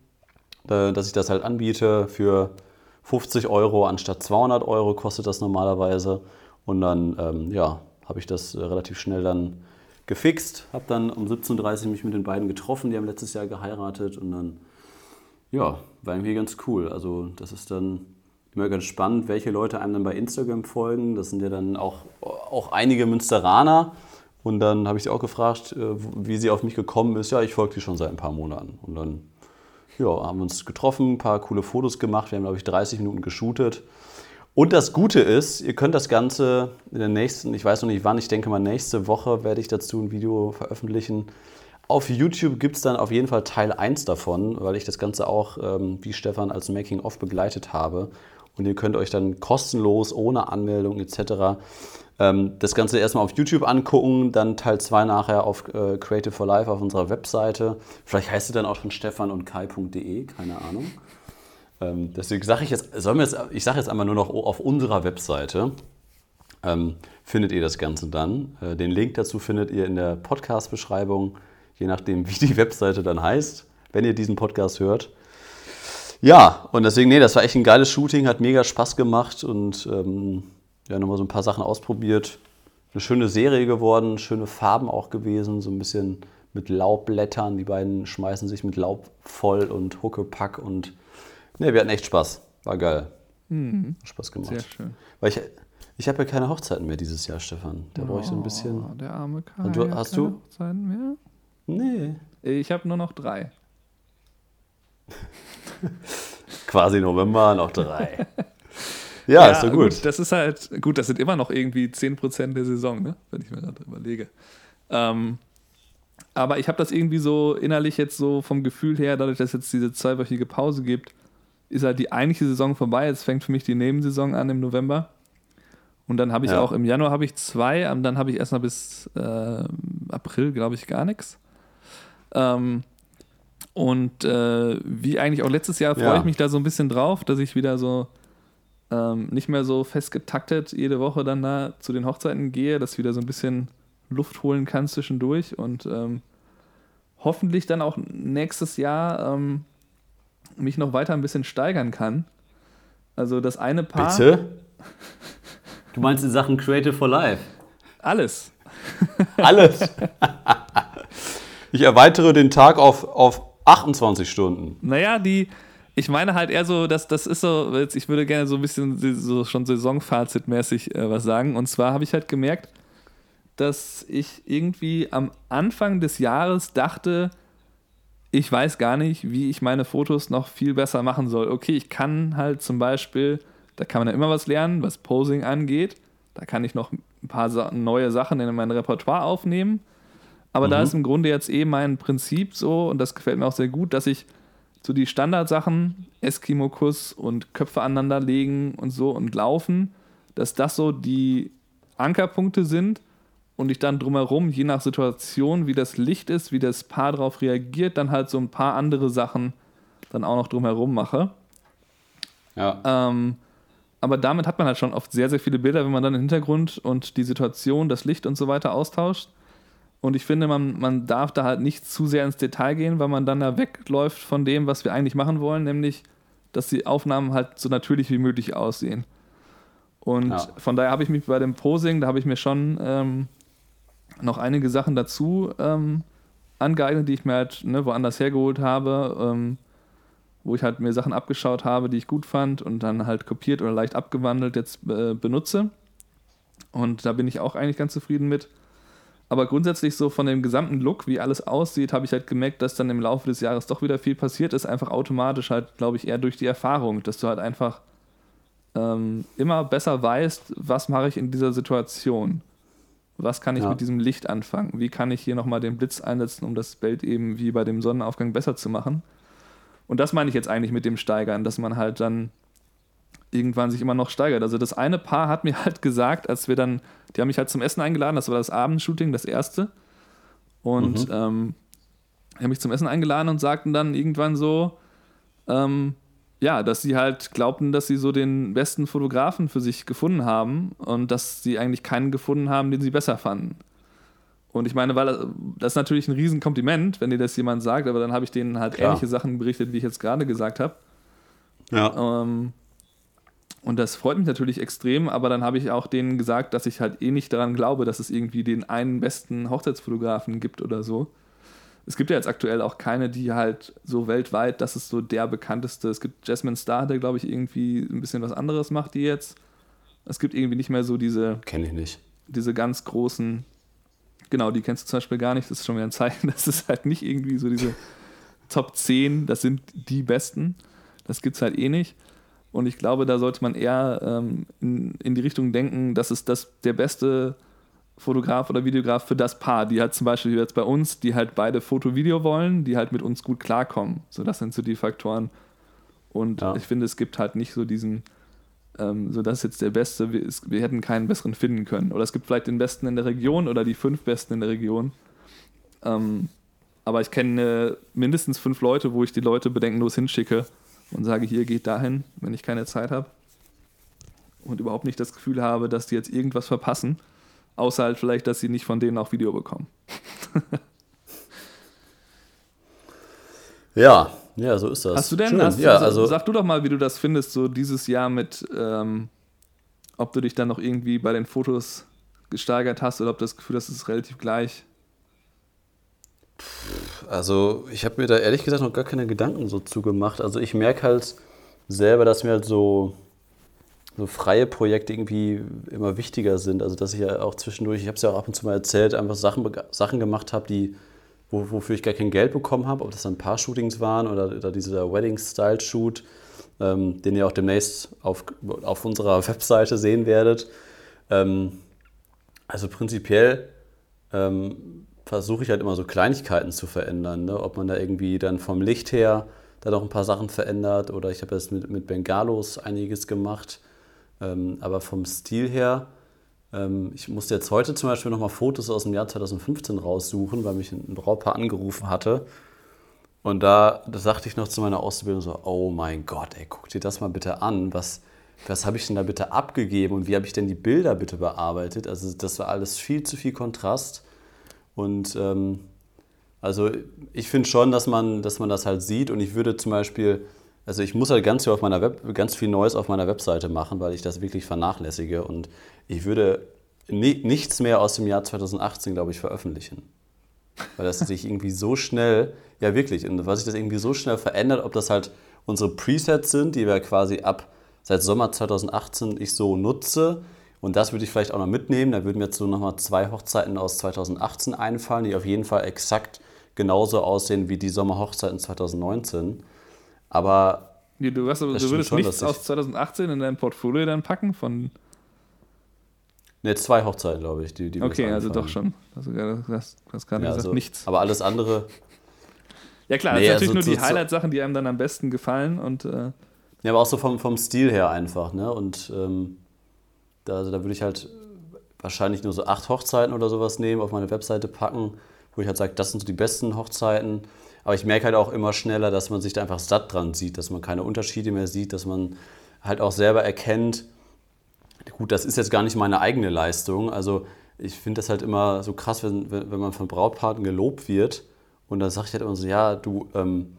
[SPEAKER 2] äh, dass ich das halt anbiete für 50 Euro anstatt 200 Euro kostet das normalerweise. Und dann, ähm, ja, habe ich das äh, relativ schnell dann gefixt. Habe dann um 17.30 Uhr mich mit den beiden getroffen, die haben letztes Jahr geheiratet. Und dann, ja, war irgendwie ganz cool. Also das ist dann immer ganz spannend, welche Leute einem dann bei Instagram folgen. Das sind ja dann auch, auch einige Münsteraner. Und dann habe ich sie auch gefragt, äh, wie sie auf mich gekommen ist. Ja, ich folge sie schon seit ein paar Monaten. Und dann ja, haben wir uns getroffen, ein paar coole Fotos gemacht. Wir haben, glaube ich, 30 Minuten geshootet. Und das Gute ist, ihr könnt das Ganze in der nächsten, ich weiß noch nicht wann, ich denke mal nächste Woche werde ich dazu ein Video veröffentlichen. Auf YouTube gibt es dann auf jeden Fall Teil 1 davon, weil ich das Ganze auch, ähm, wie Stefan, als Making-of begleitet habe. Und ihr könnt euch dann kostenlos, ohne Anmeldung etc. Ähm, das Ganze erstmal auf YouTube angucken, dann Teil 2 nachher auf äh, Creative for Life auf unserer Webseite. Vielleicht heißt es dann auch schon stefan und kai.de, keine Ahnung. Ähm, deswegen sage ich jetzt, sollen wir jetzt, ich sage jetzt einmal nur noch auf unserer Webseite ähm, findet ihr das Ganze dann. Äh, den Link dazu findet ihr in der Podcast-Beschreibung, je nachdem, wie die Webseite dann heißt, wenn ihr diesen Podcast hört. Ja, und deswegen, nee, das war echt ein geiles Shooting, hat mega Spaß gemacht und ähm, ja, nochmal so ein paar Sachen ausprobiert. Eine schöne Serie geworden, schöne Farben auch gewesen, so ein bisschen mit Laubblättern. Die beiden schmeißen sich mit Laub voll und Huckepack und nee, wir hatten echt Spaß. War geil. Hat Spaß gemacht.
[SPEAKER 3] Sehr schön.
[SPEAKER 2] Weil ich, ich habe ja keine Hochzeiten mehr dieses Jahr, Stefan. Da brauche ich so ein bisschen.
[SPEAKER 3] Oh, der arme Kai.
[SPEAKER 2] Du- hast
[SPEAKER 3] keine
[SPEAKER 2] du?
[SPEAKER 3] Hochzeiten mehr?
[SPEAKER 2] Nee.
[SPEAKER 3] Ich habe nur noch drei.
[SPEAKER 2] Quasi November, noch drei. ja, ist so gut.
[SPEAKER 3] Das ist halt, gut, das sind immer noch irgendwie 10% der Saison, ne? wenn ich mir gerade überlege. Ähm, aber ich habe das irgendwie so innerlich jetzt so vom Gefühl her, dadurch, dass es jetzt diese zweiwöchige Pause gibt, ist halt die eigentliche Saison vorbei. Jetzt fängt für mich die Nebensaison an im November. Und dann habe ich
[SPEAKER 2] Ja.
[SPEAKER 3] auch im Januar habe ich zwei, dann habe ich erstmal bis äh, April, glaube ich, gar nichts. Ähm, und äh, wie eigentlich auch letztes Jahr freue
[SPEAKER 2] Ja.
[SPEAKER 3] ich mich da so ein bisschen drauf, dass ich wieder so ähm, nicht mehr so fest getaktet jede Woche dann da zu den Hochzeiten gehe, dass ich wieder so ein bisschen Luft holen kann zwischendurch und ähm, hoffentlich dann auch nächstes Jahr ähm, mich noch weiter ein bisschen steigern kann. Also das eine Paar.
[SPEAKER 2] Bitte? Du meinst in Sachen Creative for Life?
[SPEAKER 3] Alles.
[SPEAKER 2] Alles. ich erweitere den Tag auf, auf 28 Stunden.
[SPEAKER 3] Naja, die, ich meine halt eher so, dass das ist so, ich würde gerne so ein bisschen so schon Saisonfazitmäßig äh, was sagen. Und zwar habe ich halt gemerkt, dass ich irgendwie am Anfang des Jahres dachte, ich weiß gar nicht, wie ich meine Fotos noch viel besser machen soll. Okay, ich kann halt zum Beispiel, da kann man ja immer was lernen, was Posing angeht. Da kann ich noch ein paar neue Sachen in mein Repertoire aufnehmen. Aber mhm. da ist im Grunde jetzt eh mein Prinzip so, und das gefällt mir auch sehr gut, dass ich so die Standardsachen, Eskimo-Kuss und Köpfe aneinander legen und so und laufen, dass das so die Ankerpunkte sind und ich dann drumherum, je nach Situation, wie das Licht ist, wie das Paar darauf reagiert, dann halt so ein paar andere Sachen dann auch noch drumherum mache. Ja. Ähm, aber damit hat man halt schon oft sehr, sehr viele Bilder, wenn man dann den Hintergrund und die Situation, das Licht und so weiter austauscht. Und ich finde, man, man darf da halt nicht zu sehr ins Detail gehen, weil man dann da wegläuft von dem, was wir eigentlich machen wollen, nämlich, dass die Aufnahmen halt so natürlich wie möglich aussehen. Und ja. von daher habe ich mich bei dem Posing, da habe ich mir schon ähm, noch einige Sachen dazu ähm, angeeignet, die ich mir halt ne, woanders hergeholt habe, ähm, wo ich halt mir Sachen abgeschaut habe, die ich gut fand und dann halt kopiert oder leicht abgewandelt jetzt äh, benutze. Und da bin ich auch eigentlich ganz zufrieden mit. Aber grundsätzlich so von dem gesamten Look, wie alles aussieht, habe ich halt gemerkt, dass dann im Laufe des Jahres doch wieder viel passiert ist. Einfach automatisch halt, glaube ich, eher durch die Erfahrung, dass du halt einfach ähm, immer besser weißt, was mache ich in dieser Situation. Was kann ich ja. mit diesem Licht anfangen? Wie kann ich hier nochmal den Blitz einsetzen, um das Bild eben wie bei dem Sonnenaufgang besser zu machen? Und das meine ich jetzt eigentlich mit dem Steigern, dass man halt dann irgendwann sich immer noch steigert. Also das eine Paar hat mir halt gesagt, als wir dann, die haben mich halt zum Essen eingeladen, das war das Abendshooting, das erste. Und mhm. ähm, die haben mich zum Essen eingeladen und sagten dann irgendwann so, ähm, ja, dass sie halt glaubten, dass sie so den besten Fotografen für sich gefunden haben und dass sie eigentlich keinen gefunden haben, den sie besser fanden. Und ich meine, weil das ist natürlich ein Riesenkompliment, wenn dir das jemand sagt, aber dann habe ich denen halt Klar. ähnliche Sachen berichtet, wie ich jetzt gerade gesagt habe. Ja. Ähm, und das freut mich natürlich extrem, aber dann habe ich auch denen gesagt, dass ich halt eh nicht daran glaube, dass es irgendwie den einen besten Hochzeitsfotografen gibt oder so. Es gibt ja jetzt aktuell auch keine, die halt so weltweit, das ist so der bekannteste. Es gibt Jasmine Star, der glaube ich irgendwie ein bisschen was anderes macht, die jetzt. Es gibt irgendwie nicht mehr so diese.
[SPEAKER 2] Kenne ich nicht.
[SPEAKER 3] Diese ganz großen. Genau, die kennst du zum Beispiel gar nicht. Das ist schon wieder ein Zeichen. Das ist halt nicht irgendwie so diese Top 10, das sind die besten. Das gibt es halt eh nicht. Und ich glaube, da sollte man eher ähm, in, in, die Richtung denken, dass es das der beste Fotograf oder Videograf für das Paar, die halt zum Beispiel jetzt bei uns, die halt beide Foto-Video wollen, die halt mit uns gut klarkommen. So, das sind so die Faktoren. Und ja. ich finde, es gibt halt nicht so diesen, ähm, so das ist jetzt der Beste, wir, es, wir, hätten keinen besseren finden können. Oder es gibt vielleicht den Besten in der Region oder die fünf Besten in der Region. Ähm, aber ich kenne mindestens fünf Leute, wo ich die Leute bedenkenlos hinschicke und sage, hier geht dahin, wenn ich keine Zeit habe. Und überhaupt nicht das Gefühl habe, dass die jetzt irgendwas verpassen, außer halt vielleicht, dass sie nicht von denen auch Video bekommen.
[SPEAKER 2] ja, ja, so ist das.
[SPEAKER 3] Hast du denn, hast, ja, also, also, sag du doch mal, wie du das findest, so dieses Jahr mit, ähm, ob du dich dann noch irgendwie bei den Fotos gesteigert hast oder ob du das Gefühl hast, es ist relativ gleich.
[SPEAKER 2] Also ich habe mir da ehrlich gesagt noch gar keine Gedanken so zugemacht. Also ich merke halt selber, dass mir halt so, so freie Projekte irgendwie immer wichtiger sind. Also dass ich ja auch zwischendurch, ich habe es ja auch ab und zu mal erzählt, einfach Sachen, Sachen gemacht habe, wo, wofür ich gar kein Geld bekommen habe, ob das dann Paar-Shootings waren oder, oder dieser Wedding-Style-Shoot, ähm, den ihr auch demnächst auf, auf unserer Webseite sehen werdet. Ähm, also prinzipiell ähm, versuche ich halt immer so Kleinigkeiten zu verändern. Ne? Ob man da irgendwie dann vom Licht her da noch ein paar Sachen verändert oder ich habe jetzt mit, mit Bengalos einiges gemacht. Ähm, aber vom Stil her, ähm, ich musste jetzt heute zum Beispiel nochmal Fotos aus dem Jahr 2015 raussuchen, weil mich ein Brautpaar angerufen hatte. Und da, sagte ich noch zu meiner Ausbildung so, oh mein Gott, ey, guck dir das mal bitte an, was, was habe ich denn da bitte abgegeben und wie habe ich denn die Bilder bitte bearbeitet? Also das war alles viel zu viel Kontrast. Und ähm, also ich finde schon, dass man, dass man das halt sieht und ich würde zum Beispiel, also ich muss halt ganz viel, auf meiner Web, ganz viel Neues auf meiner Webseite machen, weil ich das wirklich vernachlässige und ich würde ni nichts mehr aus dem Jahr 2018, glaube ich, veröffentlichen. Weil das sich irgendwie so schnell, ja wirklich, und weil sich das irgendwie so schnell verändert, ob das halt unsere Presets sind, die wir quasi ab seit Sommer 2018 ich so nutze. Und das würde ich vielleicht auch noch mitnehmen. Da würden mir jetzt so nochmal zwei Hochzeiten aus 2018 einfallen, die auf jeden Fall exakt genauso aussehen wie die Sommerhochzeiten 2019. Aber.
[SPEAKER 3] Ja, du, hast, du würdest schon, nichts aus 2018 in dein Portfolio dann packen von.
[SPEAKER 2] Ne, zwei Hochzeiten, glaube ich. Die, die
[SPEAKER 3] okay, also doch schon. Du hast, hast gerade ja, gesagt, also, nichts.
[SPEAKER 2] Aber alles andere.
[SPEAKER 3] ja, klar, nee, das sind natürlich also, nur die Highlight-Sachen, die einem dann am besten gefallen. Und, äh
[SPEAKER 2] ja, aber auch so vom, vom Stil her einfach. Ne? Und ähm, da, also da würde ich halt wahrscheinlich nur so acht Hochzeiten oder sowas nehmen, auf meine Webseite packen wo ich halt sage, das sind so die besten Hochzeiten. Aber ich merke halt auch immer schneller, dass man sich da einfach satt dran sieht, dass man keine Unterschiede mehr sieht, dass man halt auch selber erkennt, gut, das ist jetzt gar nicht meine eigene Leistung. Also ich finde das halt immer so krass, wenn, wenn man von Brautpaaren gelobt wird. Und dann sage ich halt immer so, ja, du, ähm,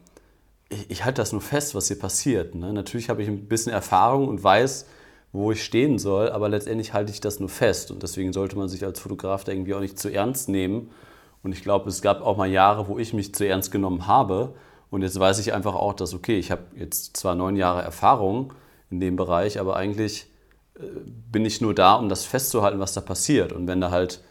[SPEAKER 2] ich, ich halte das nur fest, was hier passiert. Ne? Natürlich habe ich ein bisschen Erfahrung und weiß, wo ich stehen soll, aber letztendlich halte ich das nur fest. Und deswegen sollte man sich als Fotograf da irgendwie auch nicht zu ernst nehmen und ich glaube, es gab auch mal Jahre, wo ich mich zu ernst genommen habe. Und jetzt weiß ich einfach auch, dass, okay, ich habe jetzt zwar neun Jahre Erfahrung in dem Bereich, aber eigentlich äh, bin ich nur da, um das festzuhalten, was da passiert. Und wenn da halt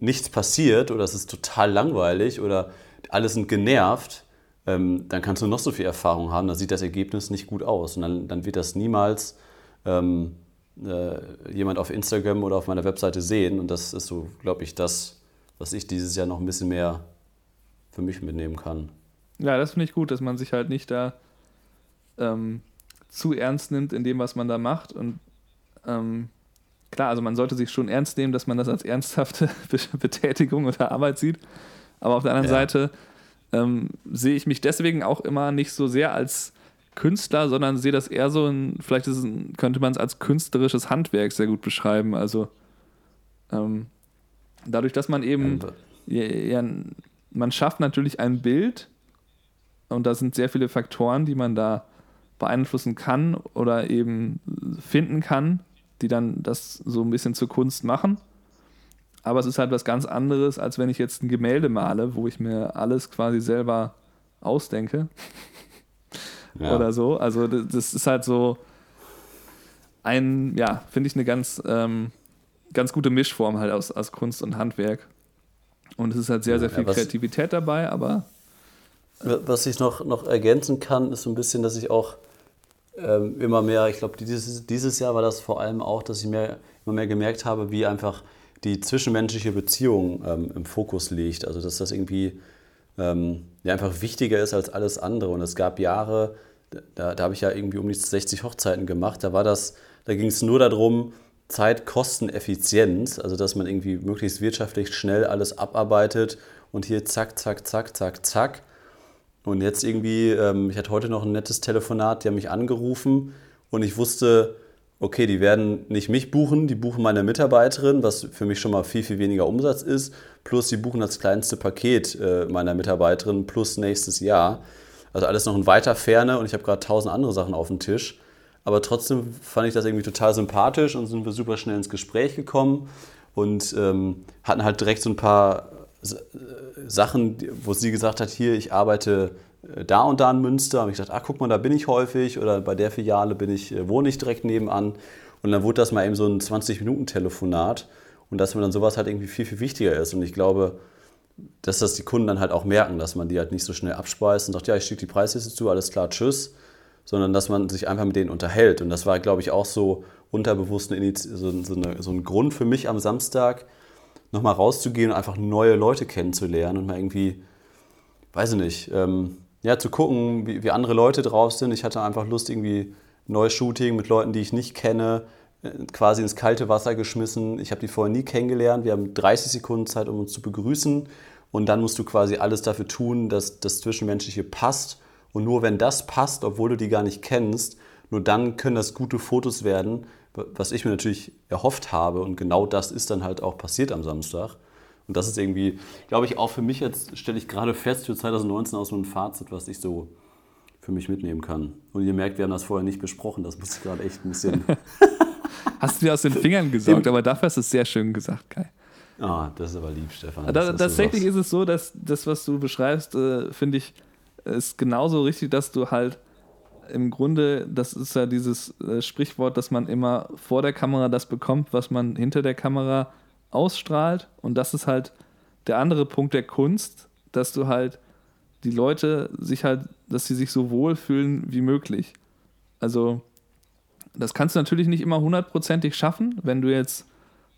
[SPEAKER 2] nichts passiert oder es ist total langweilig oder alle sind genervt, ähm, dann kannst du noch so viel Erfahrung haben, dann sieht das Ergebnis nicht gut aus. Und dann, dann wird das niemals ähm, äh, jemand auf Instagram oder auf meiner Webseite sehen. Und das ist so, glaube ich, das, was ich dieses Jahr noch ein bisschen mehr für mich mitnehmen kann.
[SPEAKER 3] Ja, das finde ich gut, dass man sich halt nicht da ähm, zu ernst nimmt in dem, was man da macht. Und ähm, klar, also man sollte sich schon ernst nehmen, dass man das als ernsthafte Betätigung oder Arbeit sieht. Aber auf der anderen ja. Seite ähm, sehe ich mich deswegen auch immer nicht so sehr als Künstler, sondern sehe das eher so ein, vielleicht ein, könnte man es als künstlerisches Handwerk sehr gut beschreiben. Also ähm, Dadurch, dass man eben, ja, ja, man schafft natürlich ein Bild und da sind sehr viele Faktoren, die man da beeinflussen kann oder eben finden kann, die dann das so ein bisschen zur Kunst machen. Aber es ist halt was ganz anderes, als wenn ich jetzt ein Gemälde male, wo ich mir alles quasi selber ausdenke. Ja. Oder so. Also das ist halt so ein, ja, finde ich eine ganz ähm, ganz gute Mischform halt aus, aus Kunst und Handwerk. Und es ist halt sehr, sehr viel ja, was, Kreativität dabei, aber.
[SPEAKER 2] Was ich noch, noch ergänzen kann, ist so ein bisschen, dass ich auch ähm, immer mehr, ich glaube, dieses, dieses Jahr war das vor allem auch, dass ich mehr, immer mehr gemerkt habe, wie einfach die zwischenmenschliche Beziehung ähm, im Fokus liegt. Also, dass das irgendwie ähm, ja, einfach wichtiger ist als alles andere. Und es gab Jahre, da, da habe ich ja irgendwie um die 60 Hochzeiten gemacht, da war das, da ging es nur darum, Zeitkosteneffizienz, also dass man irgendwie möglichst wirtschaftlich schnell alles abarbeitet und hier zack, zack, zack, zack, zack. Und jetzt irgendwie, ähm, ich hatte heute noch ein nettes Telefonat, die haben mich angerufen und ich wusste, okay, die werden nicht mich buchen, die buchen meine Mitarbeiterin, was für mich schon mal viel, viel weniger Umsatz ist, plus die buchen das kleinste Paket äh, meiner Mitarbeiterin plus nächstes Jahr. Also alles noch in weiter Ferne und ich habe gerade tausend andere Sachen auf dem Tisch. Aber trotzdem fand ich das irgendwie total sympathisch und sind wir super schnell ins Gespräch gekommen und ähm, hatten halt direkt so ein paar äh, Sachen, wo sie gesagt hat, hier, ich arbeite äh, da und da in Münster. Und ich dachte, ach guck mal, da bin ich häufig oder bei der Filiale bin ich, äh, wohne ich direkt nebenan. Und dann wurde das mal eben so ein 20-Minuten-Telefonat und dass mir dann sowas halt irgendwie viel, viel wichtiger ist. Und ich glaube, dass das die Kunden dann halt auch merken, dass man die halt nicht so schnell abspeist und sagt, ja, ich schicke die Preisliste zu, alles klar, tschüss, sondern dass man sich einfach mit denen unterhält. Und das war, glaube ich, auch so unterbewusst eine, so, so, eine, so ein Grund für mich am Samstag, nochmal rauszugehen und einfach neue Leute kennenzulernen und mal irgendwie, weiß ich nicht, ähm, ja, zu gucken, wie, wie, andere Leute drauf sind. Ich hatte einfach Lust, irgendwie neues Shooting mit Leuten, die ich nicht kenne, quasi ins kalte Wasser geschmissen. Ich habe die vorher nie kennengelernt. Wir haben 30 Sekunden Zeit, um uns zu begrüßen. Und dann musst du quasi alles dafür tun, dass das Zwischenmenschliche passt und nur wenn das passt, obwohl du die gar nicht kennst, nur dann können das gute Fotos werden, was ich mir natürlich erhofft habe. Und genau das ist dann halt auch passiert am Samstag. Und das ist irgendwie, glaube ich, auch für mich jetzt, stelle ich gerade fest, für 2019 aus so ein Fazit, was ich so für mich mitnehmen kann. Und ihr merkt, wir haben das vorher nicht besprochen. Das muss ich gerade echt ein bisschen.
[SPEAKER 3] hast du dir aus den Fingern gesaugt, aber dafür hast du es sehr schön gesagt, Kai.
[SPEAKER 2] Ah, das ist aber lieb, Stefan.
[SPEAKER 3] Da, tatsächlich ist es so, dass das, was du beschreibst, äh, finde ich, ist genauso richtig, dass du halt im Grunde, das ist ja dieses äh, Sprichwort, dass man immer vor der Kamera das bekommt, was man hinter der Kamera ausstrahlt. Und das ist halt der andere Punkt der Kunst, dass du halt die Leute sich halt, dass sie sich so wohlfühlen wie möglich. Also, das kannst du natürlich nicht immer hundertprozentig schaffen, wenn du jetzt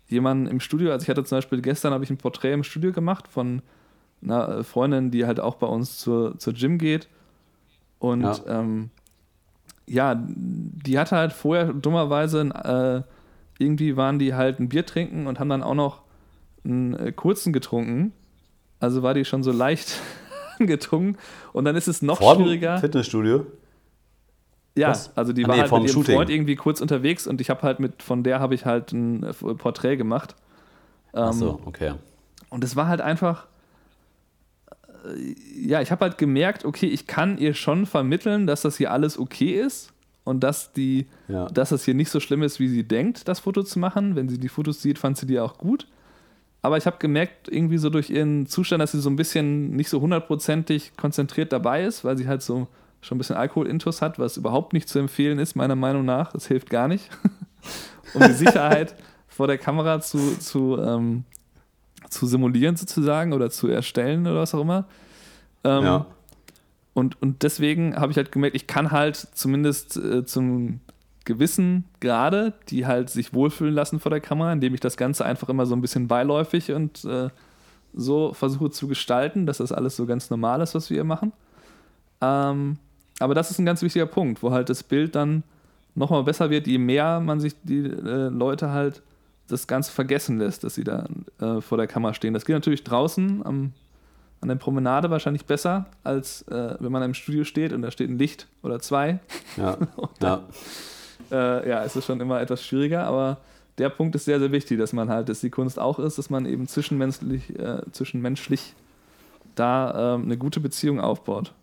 [SPEAKER 3] jemanden im Studio, also ich hatte zum Beispiel gestern habe ich ein Porträt im Studio gemacht von einer Freundin, die halt auch bei uns zur, zur Gym geht. Und ja, ähm, ja die hatte halt vorher dummerweise äh, irgendwie waren die halt ein Bier trinken und haben dann auch noch einen äh, kurzen getrunken. Also war die schon so leicht angetrunken. Und dann ist es noch Vor schwieriger.
[SPEAKER 2] Fitnessstudio?
[SPEAKER 3] Ja, Was? also die ah, war nee, halt mit ihrem Shooting. Freund irgendwie kurz unterwegs und ich habe halt mit, von der habe ich halt ein äh, Porträt gemacht.
[SPEAKER 2] Ähm, Ach so, okay.
[SPEAKER 3] Und es war halt einfach, äh, ja, ich habe halt gemerkt, okay, ich kann ihr schon vermitteln, dass das hier alles okay ist und dass die, ja. dass das hier nicht so schlimm ist, wie sie denkt, das Foto zu machen. Wenn sie die Fotos sieht, fand sie die auch gut. Aber ich habe gemerkt, irgendwie so durch ihren Zustand, dass sie so ein bisschen nicht so hundertprozentig konzentriert dabei ist, weil sie halt so schon ein bisschen Alkoholintus hat, was überhaupt nicht zu empfehlen ist, meiner Meinung nach. Das hilft gar nicht. um die Sicherheit vor der Kamera zu, zu, ähm, zu simulieren sozusagen oder zu erstellen oder was auch immer. Ähm, ja. Und, und deswegen habe ich halt gemerkt, ich kann halt zumindest äh, zum gewissen Grade, die halt sich wohlfühlen lassen vor der Kamera, indem ich das Ganze einfach immer so ein bisschen beiläufig und äh, so versuche zu gestalten, dass das alles so ganz normal ist, was wir hier machen. Ähm, aber das ist ein ganz wichtiger Punkt, wo halt das Bild dann nochmal besser wird, je mehr man sich die äh, Leute halt das Ganze vergessen lässt, dass sie da äh, vor der Kamera stehen. Das geht natürlich draußen am, an der Promenade wahrscheinlich besser, als äh, wenn man im Studio steht und da steht ein Licht oder zwei.
[SPEAKER 2] Ja.
[SPEAKER 3] ja. Äh, ja, es ist schon immer etwas schwieriger, aber der Punkt ist sehr, sehr wichtig, dass man halt, dass die Kunst auch ist, dass man eben zwischenmenschlich, äh, zwischenmenschlich da ähm, eine gute Beziehung aufbaut.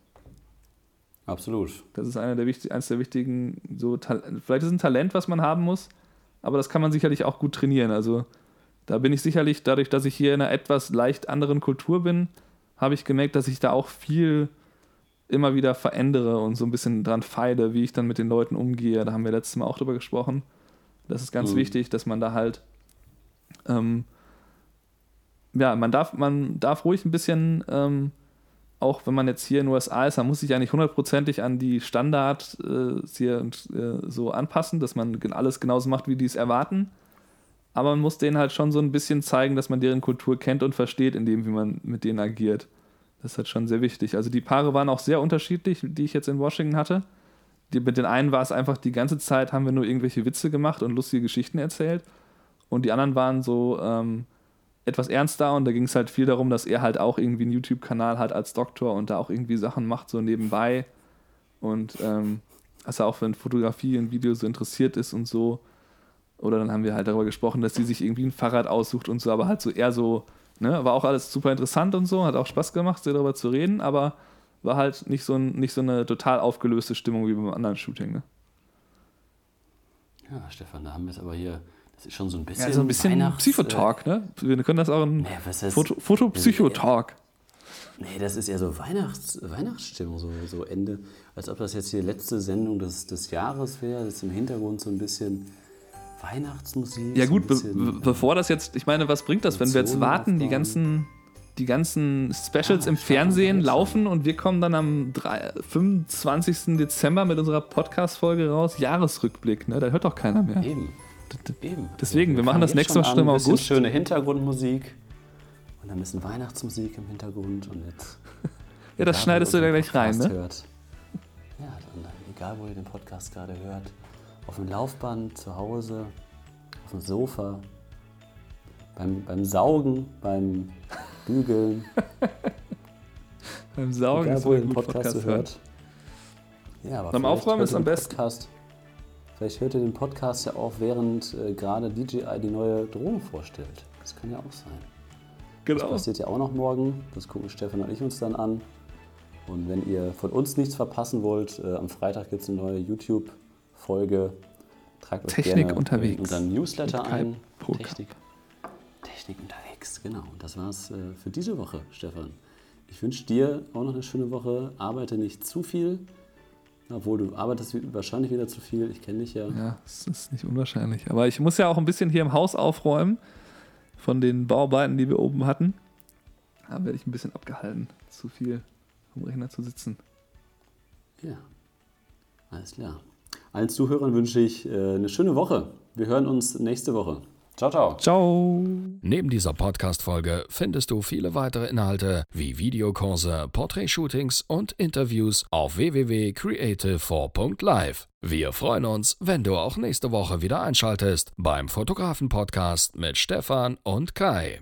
[SPEAKER 2] Absolut.
[SPEAKER 3] Das ist einer der wichtig, eines der wichtigen, so vielleicht ist es ein Talent, was man haben muss, aber das kann man sicherlich auch gut trainieren. Also da bin ich sicherlich, dadurch, dass ich hier in einer etwas leicht anderen Kultur bin, habe ich gemerkt, dass ich da auch viel immer wieder verändere und so ein bisschen dran feile, wie ich dann mit den Leuten umgehe. Da haben wir letztes Mal auch drüber gesprochen. Das ist ganz mhm. wichtig, dass man da halt ähm, ja, man darf, man darf ruhig ein bisschen ähm, auch wenn man jetzt hier in den USA ist, man muss sich ja nicht hundertprozentig an die Standards äh, hier äh, so anpassen, dass man alles genauso macht, wie die es erwarten. Aber man muss denen halt schon so ein bisschen zeigen, dass man deren Kultur kennt und versteht, in dem, wie man mit denen agiert. Das ist halt schon sehr wichtig. Also die Paare waren auch sehr unterschiedlich, die ich jetzt in Washington hatte. Die, mit den einen war es einfach die ganze Zeit, haben wir nur irgendwelche Witze gemacht und lustige Geschichten erzählt. Und die anderen waren so, ähm, etwas ernster und da ging es halt viel darum, dass er halt auch irgendwie einen YouTube-Kanal hat als Doktor und da auch irgendwie Sachen macht, so nebenbei. Und ähm, dass er auch für Fotografie und Video so interessiert ist und so. Oder dann haben wir halt darüber gesprochen, dass sie sich irgendwie ein Fahrrad aussucht und so, aber halt so eher so, ne, war auch alles super interessant und so, hat auch Spaß gemacht, sehr darüber zu reden, aber war halt nicht so, ein, nicht so eine total aufgelöste Stimmung wie beim anderen Shooting, ne?
[SPEAKER 2] Ja, Stefan, da haben wir es aber hier das ist schon so ein bisschen.
[SPEAKER 3] Ja, so ein bisschen Psychotalk, ne? Wir können das auch ein nee, Foto, Fotopsychotalk.
[SPEAKER 2] Nee, das ist ja so Weihnachts, Weihnachtsstimmung, so, so Ende. Als ob das jetzt die letzte Sendung des, des Jahres wäre. Jetzt im Hintergrund so ein bisschen Weihnachtsmusik.
[SPEAKER 3] Ja, gut, be bevor das jetzt, ich meine, was bringt das, wenn wir jetzt warten, die ganzen, die ganzen Specials ja, im Fernsehen laufen und wir kommen dann am 3, 25. Dezember mit unserer Podcast-Folge raus? Jahresrückblick, ne? Da hört doch keiner mehr.
[SPEAKER 2] Eben. Eben.
[SPEAKER 3] Deswegen, wir, wir machen das nächste Mal schon im August.
[SPEAKER 2] schöne Hintergrundmusik und dann ein bisschen Weihnachtsmusik im Hintergrund und jetzt.
[SPEAKER 3] ja, das schneidest du da gleich rein, ne?
[SPEAKER 2] Hört. Ja, dann, egal wo ihr den Podcast gerade hört, auf dem Laufband, zu Hause, auf dem Sofa, beim, beim Saugen, beim Bügeln.
[SPEAKER 3] beim Saugen,
[SPEAKER 2] egal, wo ihr den Podcast, Podcast hört.
[SPEAKER 3] Ja, aber beim Aufräumen ist am besten. Podcast
[SPEAKER 2] Vielleicht hört ihr den Podcast ja auch, während äh, gerade DJI die neue Drohne vorstellt. Das kann ja auch sein. Genau. Das passiert ja auch noch morgen. Das gucken Stefan und ich uns dann an. Und wenn ihr von uns nichts verpassen wollt, äh, am Freitag gibt es eine neue YouTube-Folge. Tragt euch
[SPEAKER 3] Technik gerne unterwegs. in
[SPEAKER 2] unseren Newsletter ein. Technik, Technik unterwegs, genau. Und das war's äh, für diese Woche, Stefan. Ich wünsche dir auch noch eine schöne Woche. Arbeite nicht zu viel Obwohl du arbeitest wahrscheinlich wieder zu viel. Ich kenne dich ja.
[SPEAKER 3] Ja, es ist nicht unwahrscheinlich. Aber ich muss ja auch ein bisschen hier im Haus aufräumen von den Bauarbeiten, die wir oben hatten. Da werde ich ein bisschen abgehalten, zu viel am Rechner zu sitzen.
[SPEAKER 2] Ja, alles klar. Allen Zuhörern wünsche ich äh, eine schöne Woche. Wir hören uns nächste Woche. Ciao, ciao.
[SPEAKER 3] Ciao.
[SPEAKER 1] Neben dieser Podcast-Folge findest du viele weitere Inhalte wie Videokurse, Portrait-Shootings und Interviews auf www.creative4.live. Wir freuen uns, wenn du auch nächste Woche wieder einschaltest beim Fotografen-Podcast mit Stefan und Kai.